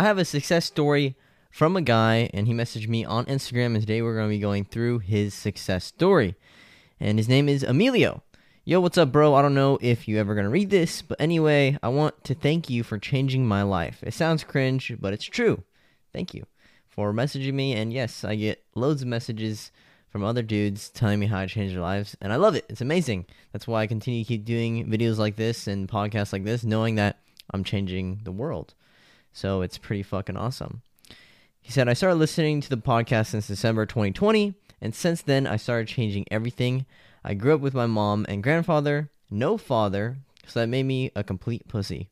I have a success story from a guy, and he messaged me on Instagram, and today we're going to be going through his success story. And his name is Emilio. Yo, what's up, bro? I don't know if you ever going to read this, but anyway, I want to thank you for changing my life. It sounds cringe, but it's true. Thank you for messaging me, and yes, I get loads of messages from other dudes telling me how I changed their lives, and I love it. It's amazing. That's why I continue to keep doing videos like this and podcasts like this, knowing that I'm changing the world. So it's pretty fucking awesome. He said, I started listening to the podcast since December 2020, and since then I started changing everything. I grew up with my mom and grandfather, no father, so that made me a complete pussy.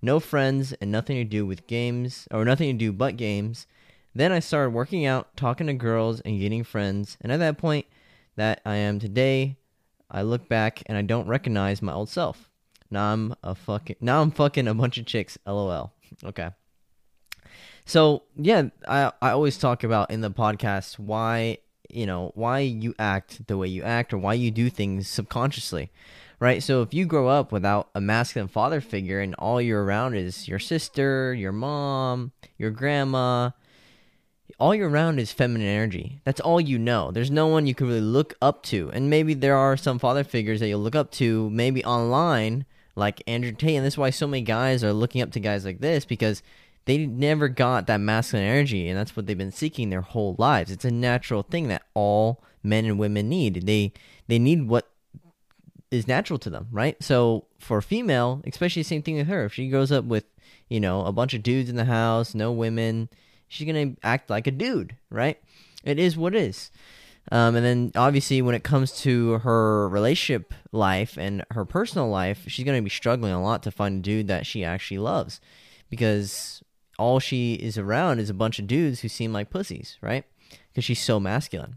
No friends and nothing to do with games, or nothing to do but games. Then I started working out, talking to girls, and getting friends, and at that point that I am today, I look back and I don't recognize my old self. Now I'm a fucking now I'm fucking a bunch of chicks, lol. Okay. So yeah, I I always talk about in the podcast why you know why you act the way you act or why you do things subconsciously, right? So if you grow up without a masculine father figure and all you're around is your sister, your mom, your grandma, all you're around is feminine energy. That's all you know. There's no one you can really look up to, and maybe there are some father figures that you'll look up to, maybe online, like Andrew Tate, and this is why so many guys are looking up to guys like this because they never got that masculine energy, and that's what they've been seeking their whole lives. It's a natural thing that all men and women need. They they need what is natural to them, right? So for a female, especially the same thing with her. If she grows up with, you know, a bunch of dudes in the house, no women, she's gonna act like a dude, right? It is what it is. Um, and then obviously when it comes to her relationship life and her personal life, she's gonna be struggling a lot to find a dude that she actually loves, because all she is around is a bunch of dudes who seem like pussies, right? Because she's so masculine.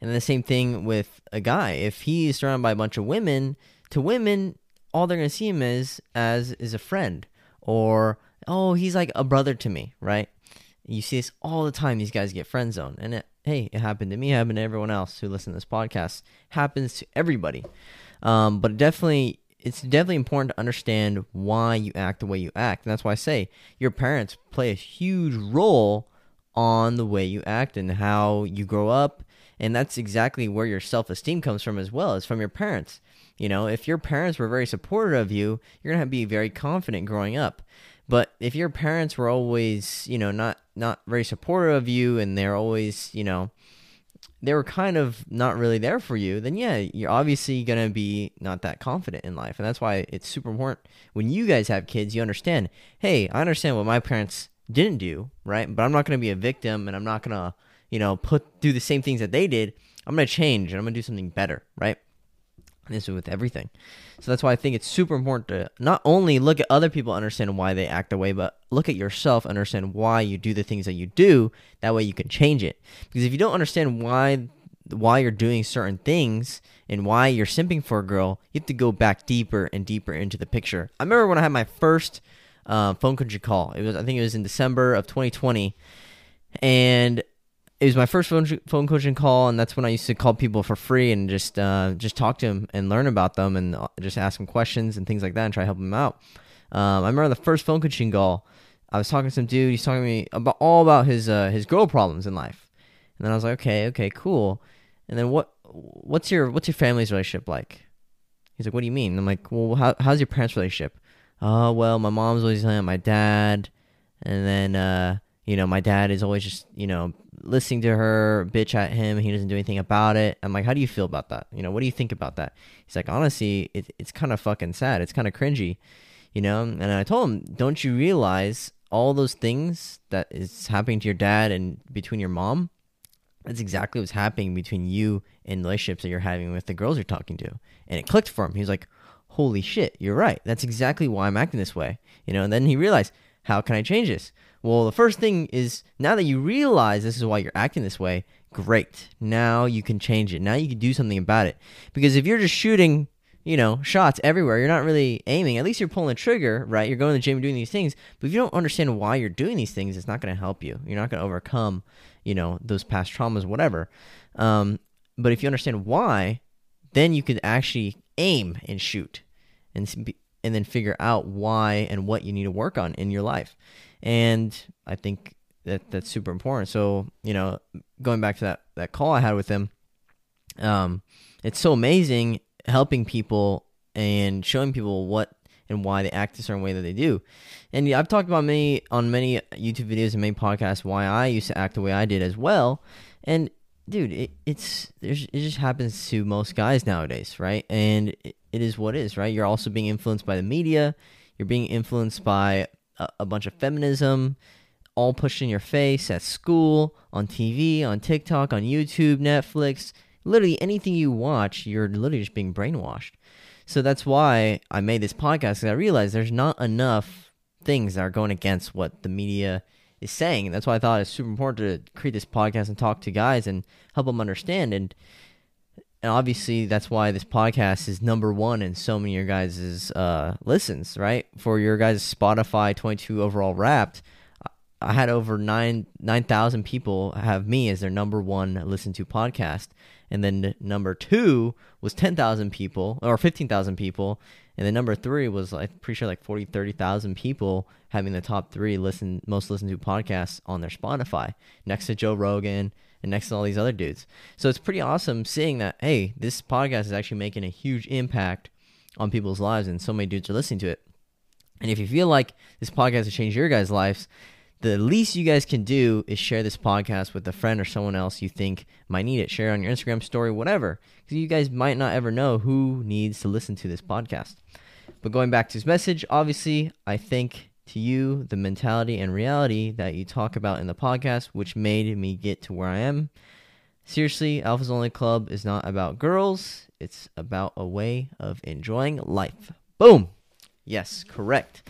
And the same thing with a guy. If he is surrounded by a bunch of women, to women, all they're gonna see him as as is a friend, or oh, he's like a brother to me, right? You see this all the time. These guys get friend zoned, and it, hey, it happened to me. It happened to everyone else who listens to this podcast. Happens to everybody. Um, but definitely it's definitely important to understand why you act the way you act. And that's why I say your parents play a huge role on the way you act and how you grow up. And that's exactly where your self esteem comes from as well, as from your parents. You know, if your parents were very supportive of you, you're gonna be very confident growing up. But if your parents were always, you know, not not very supportive of you and they're always, you know, they were kind of not really there for you, then yeah, you're obviously gonna be not that confident in life, and that's why it's super important when you guys have kids. You understand, hey, I understand what my parents didn't do, right? But I'm not gonna be a victim, and I'm not gonna, you know, put do the same things that they did. I'm gonna change, and I'm gonna do something better, right? This is with everything. So that's why I think it's super important to not only look at other people, understand why they act the way, but look at yourself, understand why you do the things that you do. That way you can change it. Because if you don't understand why why you're doing certain things and why you're simping for a girl, you have to go back deeper and deeper into the picture. I remember when I had my first uh, phone coaching call. It was I think it was in December of 2020, and it was my first phone phone coaching call, and that's when I used to call people for free and just uh, just talk to them and learn about them and uh, just ask them questions and things like that and try to help them out. Um, I remember the first phone coaching call. I was talking to some dude. He's talking to me about all about his uh, his girl problems in life, and then I was like, okay, okay, cool. And then what what's your what's your family's relationship like? He's like, what do you mean? I'm like, well, how, how's your parents' relationship? Oh, well, my mom's always yelling at my dad, and then uh, you know, my dad is always just you know listening to her bitch at him. He doesn't do anything about it. I'm like, how do you feel about that? You know, what do you think about that? He's like, honestly, it, it's kind of fucking sad. It's kind of cringy, you know? And I told him, don't you realize all those things that is happening to your dad and between your mom? That's exactly what's happening between you and relationships that you're having with the girls you're talking to. And it clicked for him. He was like, holy shit, you're right. That's exactly why I'm acting this way. You know, and then he realized, how can I change this? Well, the first thing is now that you realize this is why you're acting this way, great. Now you can change it. Now you can do something about it. Because if you're just shooting, you know, shots everywhere, you're not really aiming. At least you're pulling a trigger, right? You're going to the gym doing these things. But if you don't understand why you're doing these things, it's not going to help you. You're not going to overcome, you know, those past traumas, whatever. Um, but if you understand why, then you can actually aim and shoot. And and then figure out why and what you need to work on in your life. And I think that that's super important. So, you know, going back to that that call I had with him, um, it's so amazing helping people and showing people what and why they act a certain way that they do. And yeah, I've talked about many on many YouTube videos and many podcasts why I used to act the way I did as well. And dude, it, it's it just happens to most guys nowadays, right? And it, it is what is, right? You're also being influenced by the media. You're being influenced by a, a bunch of feminism, all pushed in your face at school, on TV, on TikTok, on YouTube, Netflix. Literally anything you watch, you're literally just being brainwashed. So that's why I made this podcast because I realized there's not enough things that are going against what the media is saying. And that's why I thought it's super important to create this podcast and talk to guys and help them understand. And and obviously that's why this podcast is number one in so many of your guys' uh, listens, right? For your guys' Spotify 22 overall wrapped, I had over nine nine thousand people have me as their number one listen to podcast, and then number two was ten thousand people or fifteen thousand people, and then number three was like pretty sure like 40, 30,000 people having the top three listen most listened to podcasts on their Spotify, next to Joe Rogan and next to all these other dudes. So it's pretty awesome seeing that hey, this podcast is actually making a huge impact on people's lives, and so many dudes are listening to it. And if you feel like this podcast has changed your guys' lives the least you guys can do is share this podcast with a friend or someone else you think might need it. Share on your Instagram story, whatever. Because you guys might not ever know who needs to listen to this podcast. But going back to his message, obviously, I think to you the mentality and reality that you talk about in the podcast, which made me get to where I am. Seriously, Alpha's Only Club is not about girls, it's about a way of enjoying life. Boom! Yes, correct.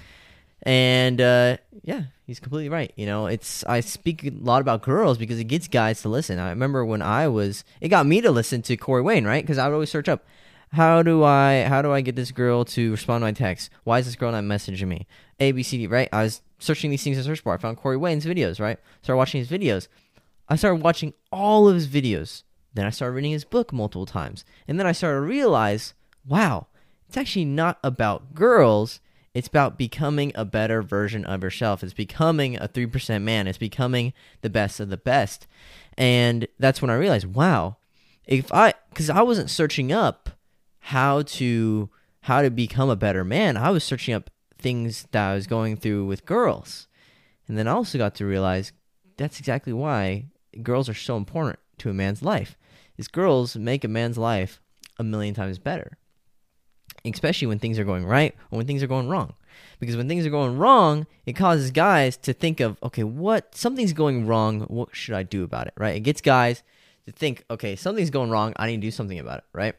And uh, yeah, he's completely right. You know, it's I speak a lot about girls because it gets guys to listen. I remember when I was, it got me to listen to Corey Wayne, right? Because I would always search up, how do I how do I get this girl to respond to my text? Why is this girl not messaging me? A B C D, right? I was searching these things in the search bar. I found Corey Wayne's videos, right? Started watching his videos. I started watching all of his videos. Then I started reading his book multiple times, and then I started to realize, wow, it's actually not about girls it's about becoming a better version of yourself. It's becoming a 3% man. It's becoming the best of the best. And that's when I realized, wow, if I cuz I wasn't searching up how to how to become a better man. I was searching up things that I was going through with girls. And then I also got to realize that's exactly why girls are so important to a man's life. Is girls make a man's life a million times better especially when things are going right or when things are going wrong. Because when things are going wrong, it causes guys to think of, okay, what something's going wrong, what should I do about it, right? It gets guys to think, okay, something's going wrong, I need to do something about it, right?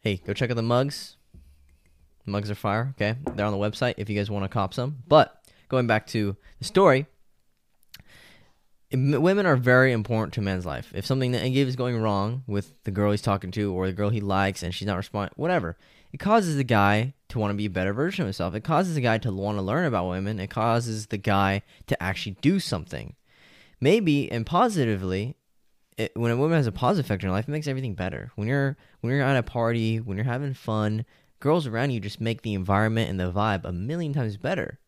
Hey, go check out the mugs. mugs are fire, okay? They're on the website if you guys want to cop some. But going back to the story, women are very important to a man's life. If something that negative is going wrong with the girl he's talking to or the girl he likes and she's not responding, whatever, it causes the guy to want to be a better version of himself. It causes the guy to want to learn about women. It causes the guy to actually do something. Maybe and positively, it, when a woman has a positive effect in your life, it makes everything better. When you're when you're at a party, when you're having fun, girls around you just make the environment and the vibe a million times better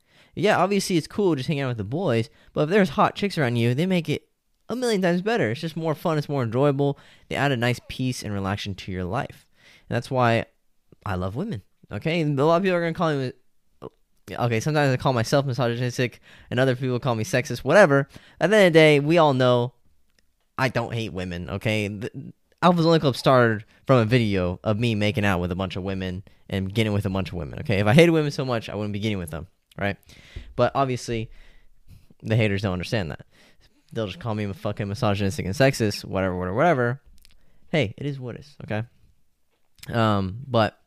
yeah, obviously it's cool just hanging out with the boys, but if there's hot chicks around you, they make it a million times better. It's just more fun, it's more enjoyable. They add a nice peace and relaxation to your life. And that's why I love women. Okay? And a lot of people are going to call me okay, sometimes I call myself misogynistic and other people call me sexist, whatever. At the end of the day, we all know I don't hate women, okay? The, Alpha's Only Club started from a video of me making out with a bunch of women and getting with a bunch of women, okay? If I hated women so much, I wouldn't be getting with them right? But obviously, the haters don't understand that. They'll just call me a fucking misogynistic and sexist, whatever, whatever, whatever. Hey, it is what it is, okay? Um, but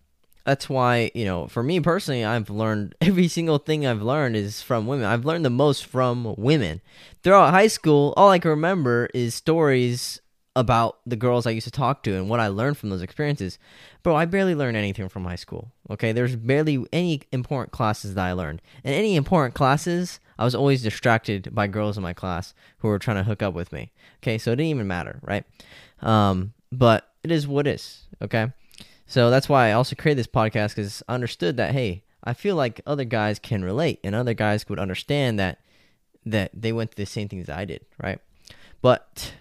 that's why, you know, for me personally, I've learned every single thing I've learned is from women. I've learned the most from women. Throughout high school, all I can remember is stories about the girls I used to talk to and what I learned from those experiences. Bro, I barely learned anything from high school. Okay, there's barely any important classes that I learned. And any important classes, I was always distracted by girls in my class who were trying to hook up with me. Okay, so it didn't even matter, right? Um, but it is what is. Okay. So that's why I also created this podcast because I understood that hey, I feel like other guys can relate and other guys would understand that that they went through the same things I did, right? But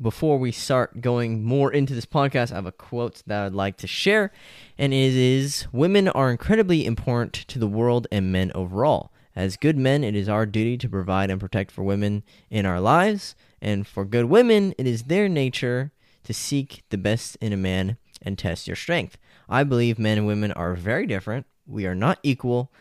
before we start going more into this podcast, I have a quote that I'd like to share, and it is Women are incredibly important to the world and men overall. As good men, it is our duty to provide and protect for women in our lives, and for good women, it is their nature to seek the best in a man and test your strength. I believe men and women are very different. We are not equal,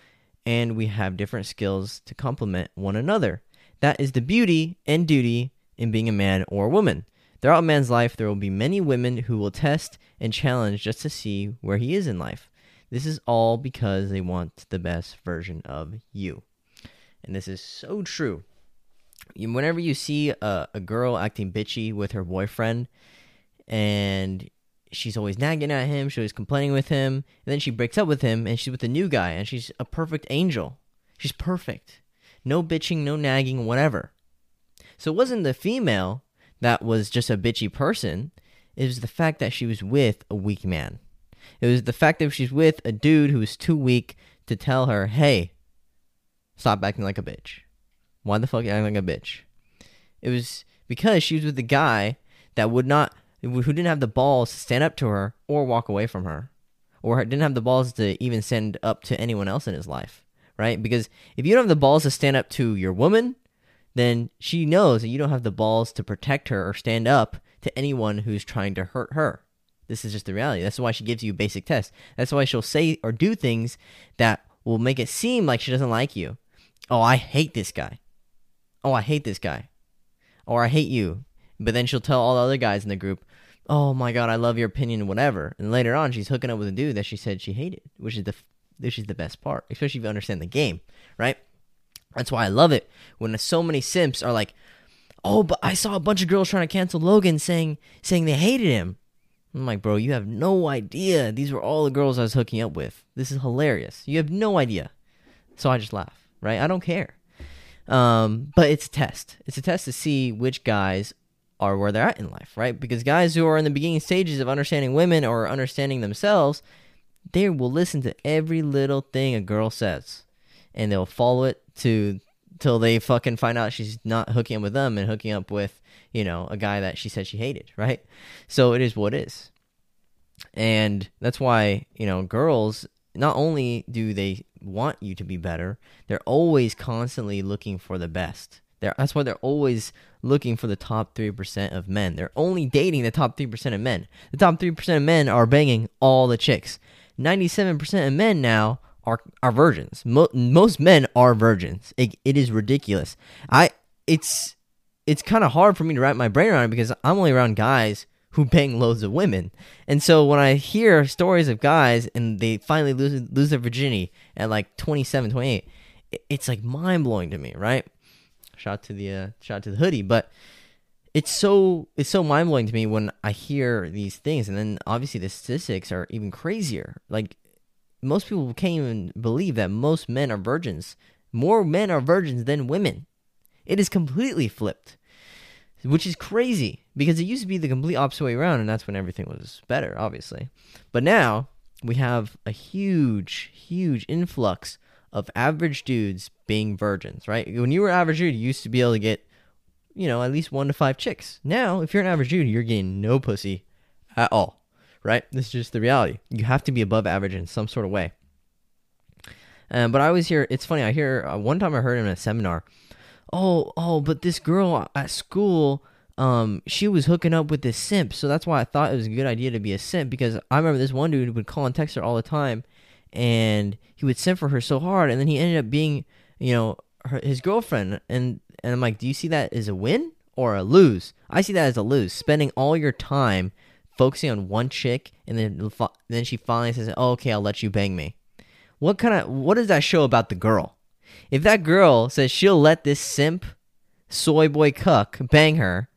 and we have different skills to complement one another. That is the beauty and duty in being a man or a woman. Throughout a man's life, there will be many women who will test and challenge just to see where he is in life. This is all because they want the best version of you. And this is so true. Whenever you see a, a girl acting bitchy with her boyfriend and she's always nagging at him, she's always complaining with him, and then she breaks up with him and she's with a new guy and she's a perfect angel. She's perfect. No bitching, no nagging, whatever. So it wasn't the female that was just a bitchy person. It was the fact that she was with a weak man. It was the fact that she's with a dude who was too weak to tell her, hey, stop acting like a bitch. Why the fuck are you acting like a bitch? It was because she was with a guy that would not, who didn't have the balls to stand up to her or walk away from her, or didn't have the balls to even stand up to anyone else in his life, right? Because if you don't have the balls to stand up to your woman, then she knows that you don't have the balls to protect her or stand up to anyone who's trying to hurt her. This is just the reality. That's why she gives you basic test. That's why she'll say or do things that will make it seem like she doesn't like you. Oh, I hate this guy. Oh, I hate this guy. Or I hate you. But then she'll tell all the other guys in the group, oh my god, I love your opinion, whatever. And later on, she's hooking up with a dude that she said she hated, which is the which is the best part, especially if you understand the game, right? That's why I love it when so many simps are like, "Oh, but I saw a bunch of girls trying to cancel Logan, saying saying they hated him." I'm like, bro, you have no idea. These were all the girls I was hooking up with. This is hilarious. You have no idea. So I just laugh, right? I don't care. Um, but it's a test. It's a test to see which guys are where they're at in life, right? Because guys who are in the beginning stages of understanding women or understanding themselves, they will listen to every little thing a girl says and they'll follow it to till they fucking find out she's not hooking up with them and hooking up with you know a guy that she said she hated right? So it is what is. And that's why you know girls not only do they want you to be better they're always constantly looking for the best. They're, that's why they're always looking for the top 3% of men. They're only dating the top 3% of men. The top 3% of men are banging all the chicks. 97% of men now are are virgins. Mo- most men are virgins. It, it is ridiculous. I it's it's kind of hard for me to wrap my brain around it because I'm only around guys who bang loads of women. And so when I hear stories of guys and they finally lose lose their virginity at like 27, 28, it's like mind blowing to me, right? Shout to the uh, shout to the hoodie, but it's so it's so mind blowing to me when I hear these things, and then obviously the statistics are even crazier. Like most people can't even believe that most men are virgins. More men are virgins than women. It is completely flipped, which is crazy because it used to be the complete opposite way around, and that's when everything was better, obviously. But now we have a huge, huge influx of average dudes being virgins, right? When you were average dude, you used to be able to get, you know, at least one to five chicks. Now, if you're an average dude, you're getting no pussy at all right? This is just the reality. You have to be above average in some sort of way. Um, but I always hear it's funny. I hear uh, one time I heard in a seminar, oh, oh, but this girl at school, um, she was hooking up with this simp, so that's why I thought it was a good idea to be a simp because I remember this one dude would call and text her all the time, and he would simp for her so hard, and then he ended up being, you know, her, his girlfriend, and and I'm like, do you see that as a win or a lose? I see that as a lose. Spending all your time focusing on one chick and then then she finally says, oh, "Okay, I'll let you bang me." What kind of what does that show about the girl? If that girl says she'll let this simp soy boy cuck bang her,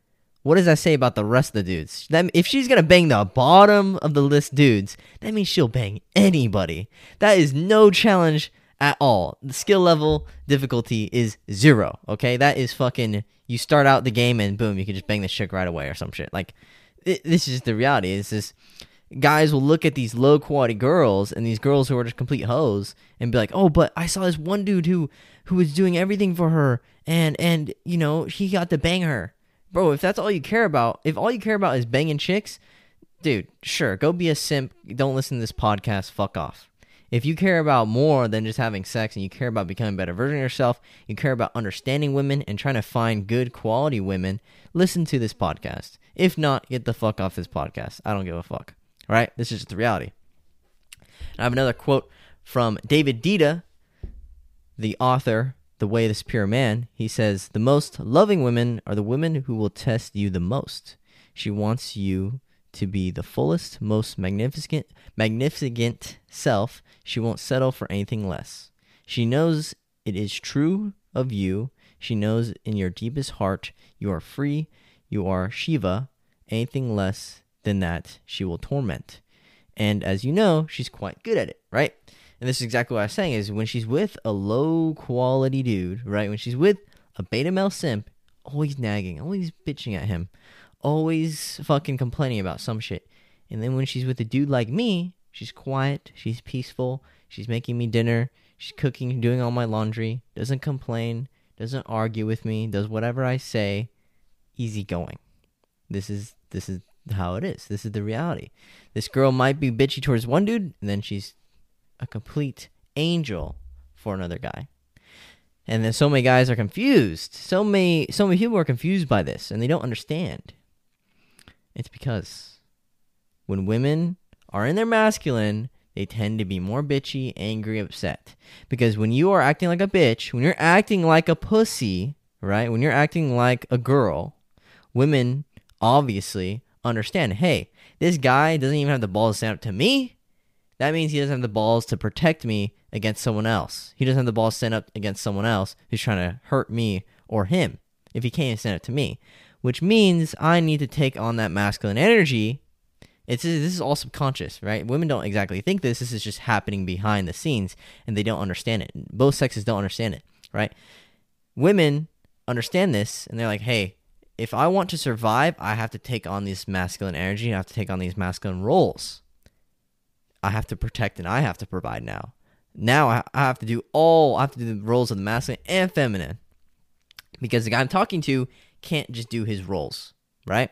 what does that say about the rest of the dudes? That if she's gonna bang the bottom of the list dudes, that means she'll bang anybody. That is no challenge at all. The skill level difficulty is zero. Okay, that is fucking. You start out the game and boom, you can just bang the chick right away or some shit. Like this is the reality. It's just guys will look at these low quality girls and these girls who are just complete hoes and be like, "Oh, but I saw this one dude who who was doing everything for her and and you know, he got to bang her." Bro, if that's all you care about, if all you care about is banging chicks, dude, sure, go be a simp. Don't listen to this podcast. Fuck off. If you care about more than just having sex and you care about becoming a better version of yourself, you care about understanding women and trying to find good quality women, listen to this podcast. If not, get the fuck off this podcast. I don't give a fuck. All right? This is just the reality. I have another quote from David Deida, the author, The Way the Superior Man. He says, The most loving women are the women who will test you the most. She wants you to be the fullest, most magnificent, magnificent self. She won't settle for anything less. She knows it is true of you. She knows in your deepest heart you are free. You are Shiva. Anything less than that, she will torment. And as you know, she's quite good at it, right? And this is exactly what I was saying is when she's with a low quality dude, right? When she's with a beta male simp, always nagging, always bitching at him, always fucking complaining about some shit. And then when she's with a dude like me, she's quiet, she's peaceful, she's making me dinner, she's cooking, doing all my laundry, doesn't complain, doesn't argue with me, does whatever I say, easy going. This is this is how it is. This is the reality. This girl might be bitchy towards one dude, and then she's a complete angel for another guy. And then so many guys are confused. So many so many people are confused by this and they don't understand. It's because when women are in their masculine, they tend to be more bitchy, angry, upset. Because when you are acting like a bitch, when you're acting like a pussy, right? When you're acting like a girl, women obviously understand hey, this guy doesn't even have the balls to stand up to me. That means he doesn't have the balls to protect me against someone else. He doesn't have the balls to stand up against someone else who's trying to hurt me or him if he can't stand up to me which means I need to take on that masculine energy. It's this is all subconscious, right? Women don't exactly think this. This is just happening behind the scenes, and they don't understand it. Both sexes don't understand it, right? Women understand this, and they're like, "Hey, if I want to survive, I have to take on this masculine energy. I have to take on these masculine roles. I have to protect and I have to provide now. Now I have to do all. I have to do the roles of the masculine and feminine because the guy I'm talking to can't just do his roles, right?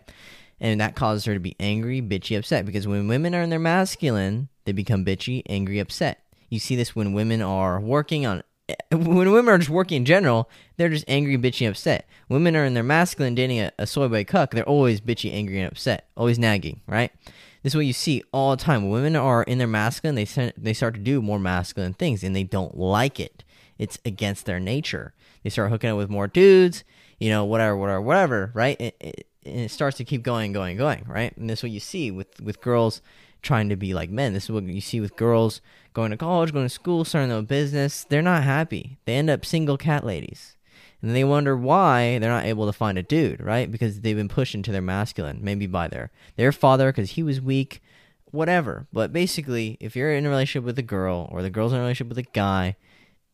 And that causes her to be angry, bitchy, upset. Because when women are in their masculine, they become bitchy, angry, upset. You see this when women are working on when women are just working in general, they're just angry, bitchy, upset. Women are in their masculine dating a, a soy boy cuck, they're always bitchy, angry, and upset, always nagging, right? This is what you see all the time. Women are in their masculine, they they start to do more masculine things, and they don't like it. It's against their nature. They start hooking up with more dudes you know, whatever, whatever, whatever, right? It, it, it starts to keep going, going, going, right? And this is what you see with with girls trying to be like men. This is what you see with girls going to college, going to school, starting their business. They're not happy. They end up single cat ladies. And they wonder why they're not able to find a dude, right? Because they've been pushed into their masculine, maybe by their their father because he was weak, whatever. But basically, if you're in a relationship with a girl or the girl's in a relationship with a guy,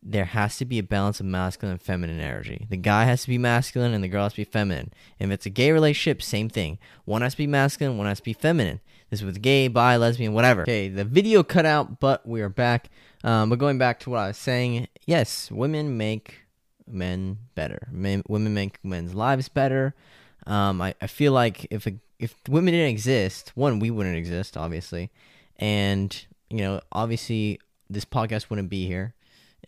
there has to be a balance of masculine and feminine energy. The guy has to be masculine and the girl has to be feminine. If it's a gay relationship, same thing. One has to be masculine, one has to be feminine. This with gay, bi, lesbian, whatever. Okay, the video cut out, but we are back. Um, but going back to what I was saying, yes, women make men better. Men, women make men's lives better. Um, I, I feel like if a, if women didn't exist, one, we wouldn't exist, obviously, and you know, obviously, this podcast wouldn't be here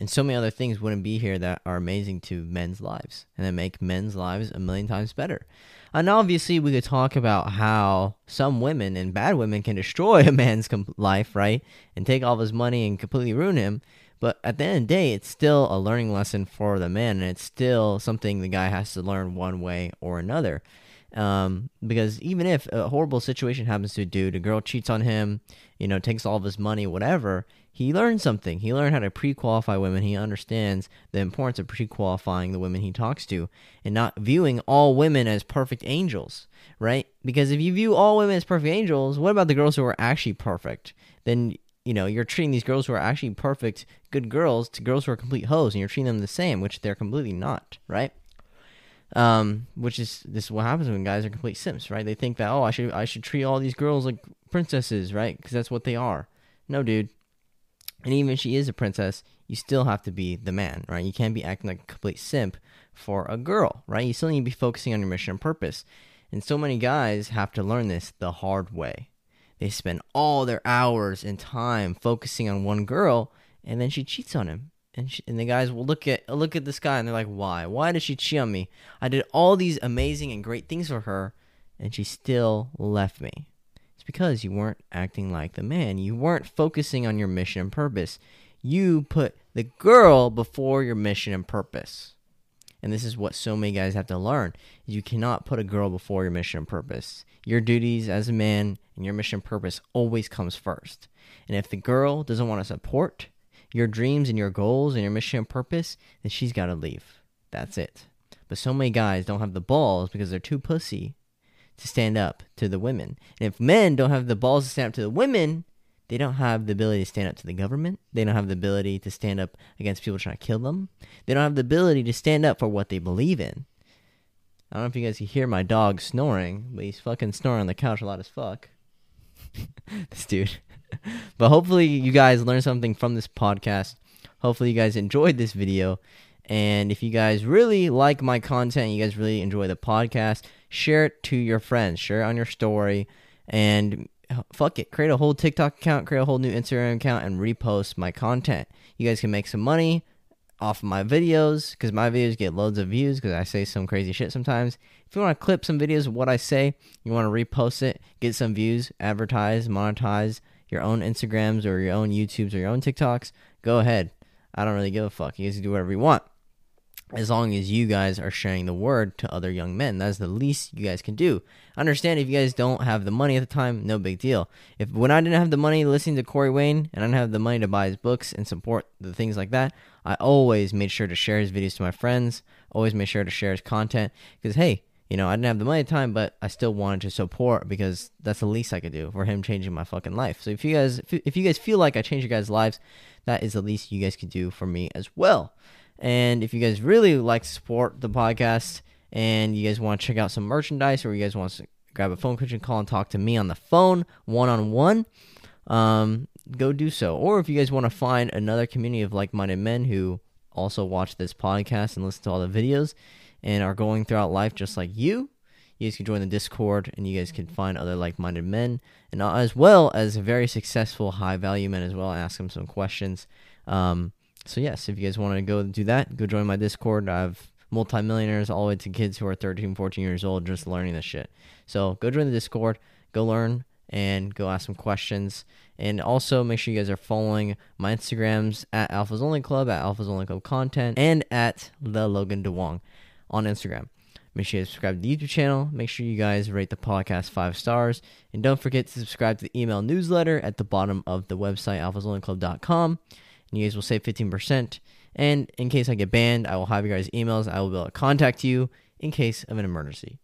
and so many other things wouldn't be here that are amazing to men's lives and that make men's lives a million times better. And obviously, we could talk about how some women and bad women can destroy a man's life, right? And take all of his money and completely ruin him. But at the end of the day, it's still a learning lesson for the man, and it's still something the guy has to learn one way or another. Um, because even if a horrible situation happens to a dude, a girl cheats on him, you know, takes all of his money, whatever, he learned something. He learned how to pre qualify women. He understands the importance of pre qualifying the women he talks to and not viewing all women as perfect angels, right? Because if you view all women as perfect angels, what about the girls who are actually perfect? Then, you know, you're treating these girls who are actually perfect, good girls to girls who are complete hoes, and you're treating them the same, which they're completely not, right? Um, which is this is what happens when guys are complete simps, right? They think that oh, I should I should treat all these girls like princesses, right? Because that's what they are. No, dude. And even if she is a princess, you still have to be the man, right? You can't be acting like a complete simp for a girl, right? You still need to be focusing on your mission and purpose. And so many guys have to learn this the hard way. They spend all their hours and time focusing on one girl, and then she cheats on him. And, she, and the guys will look at look at this guy and they're like, "Why? Why did she cheat on me? I did all these amazing and great things for her, and she still left me." Because you weren't acting like the man. You weren't focusing on your mission and purpose. You put the girl before your mission and purpose. And this is what so many guys have to learn. You cannot put a girl before your mission and purpose. Your duties as a man and your mission and purpose always comes first. And if the girl doesn't want to support your dreams and your goals and your mission and purpose, then she's got to leave. That's it. But so many guys don't have the balls because they're too pussy to stand up to the women. And if men don't have the balls to stand up to the women, they don't have the ability to stand up to the government. They don't have the ability to stand up against people trying to kill them. They don't have the ability to stand up for what they believe in. I don't know if you guys can hear my dog snoring, but he's fucking snoring on the couch a lot as fuck. this dude. but hopefully you guys learned something from this podcast. Hopefully you guys enjoyed this video. And if you guys really like my content, you guys really enjoy the podcast, share it to your friends, share it on your story, and fuck it, create a whole TikTok account, create a whole new Instagram account, and repost my content. You guys can make some money off of my videos because my videos get loads of views because I say some crazy shit sometimes. If you want to clip some videos of what I say, you want to repost it, get some views, advertise, monetize your own Instagrams or your own YouTubes or your own TikToks, go ahead. I don't really give a fuck. You guys can do whatever you want as long as you guys are sharing the word to other young men. That's the least you guys can do. Understand if you guys don't have the money at the time, no big deal. If when I didn't have the money listening to Corey Wayne and I didn't have the money to buy his books and support the things like that, I always made sure to share his videos to my friends, always made sure to share his content because hey, you know, I didn't have the money at the time, but I still wanted to support because that's the least I could do for him changing my fucking life. So if you guys if you guys feel like I changed your guys' lives, that is the least you guys can do for me as well. And if you guys really like to support the podcast and you guys want to check out some merchandise or you guys want to grab a phone coaching call and talk to me on the phone one on one, go do so. Or if you guys want to find another community of like minded men who also watch this podcast and listen to all the videos and are going throughout life just like you, you guys can join the Discord and you guys can find other like minded men and as well as very successful high value men as well. Ask them some questions. Um, so yes, if you guys want to go do that, go join my Discord. I have multimillionaires all the way to kids who are 13, 14 years old just learning this shit. So go join the Discord, go learn, and go ask some questions. And also make sure you guys are following my Instagrams at Alphas Only Club, at Alphas Only Club Content, and at the Logan DeWong on Instagram. Make sure you subscribe to the YouTube channel. Make sure you guys rate the podcast five stars. And don't forget to subscribe to the email newsletter at the bottom of the website, alphasonlyclub.com and you guys will save 15%. And in case I get banned, I will have your guys' emails. I will be able to contact you in case of an emergency.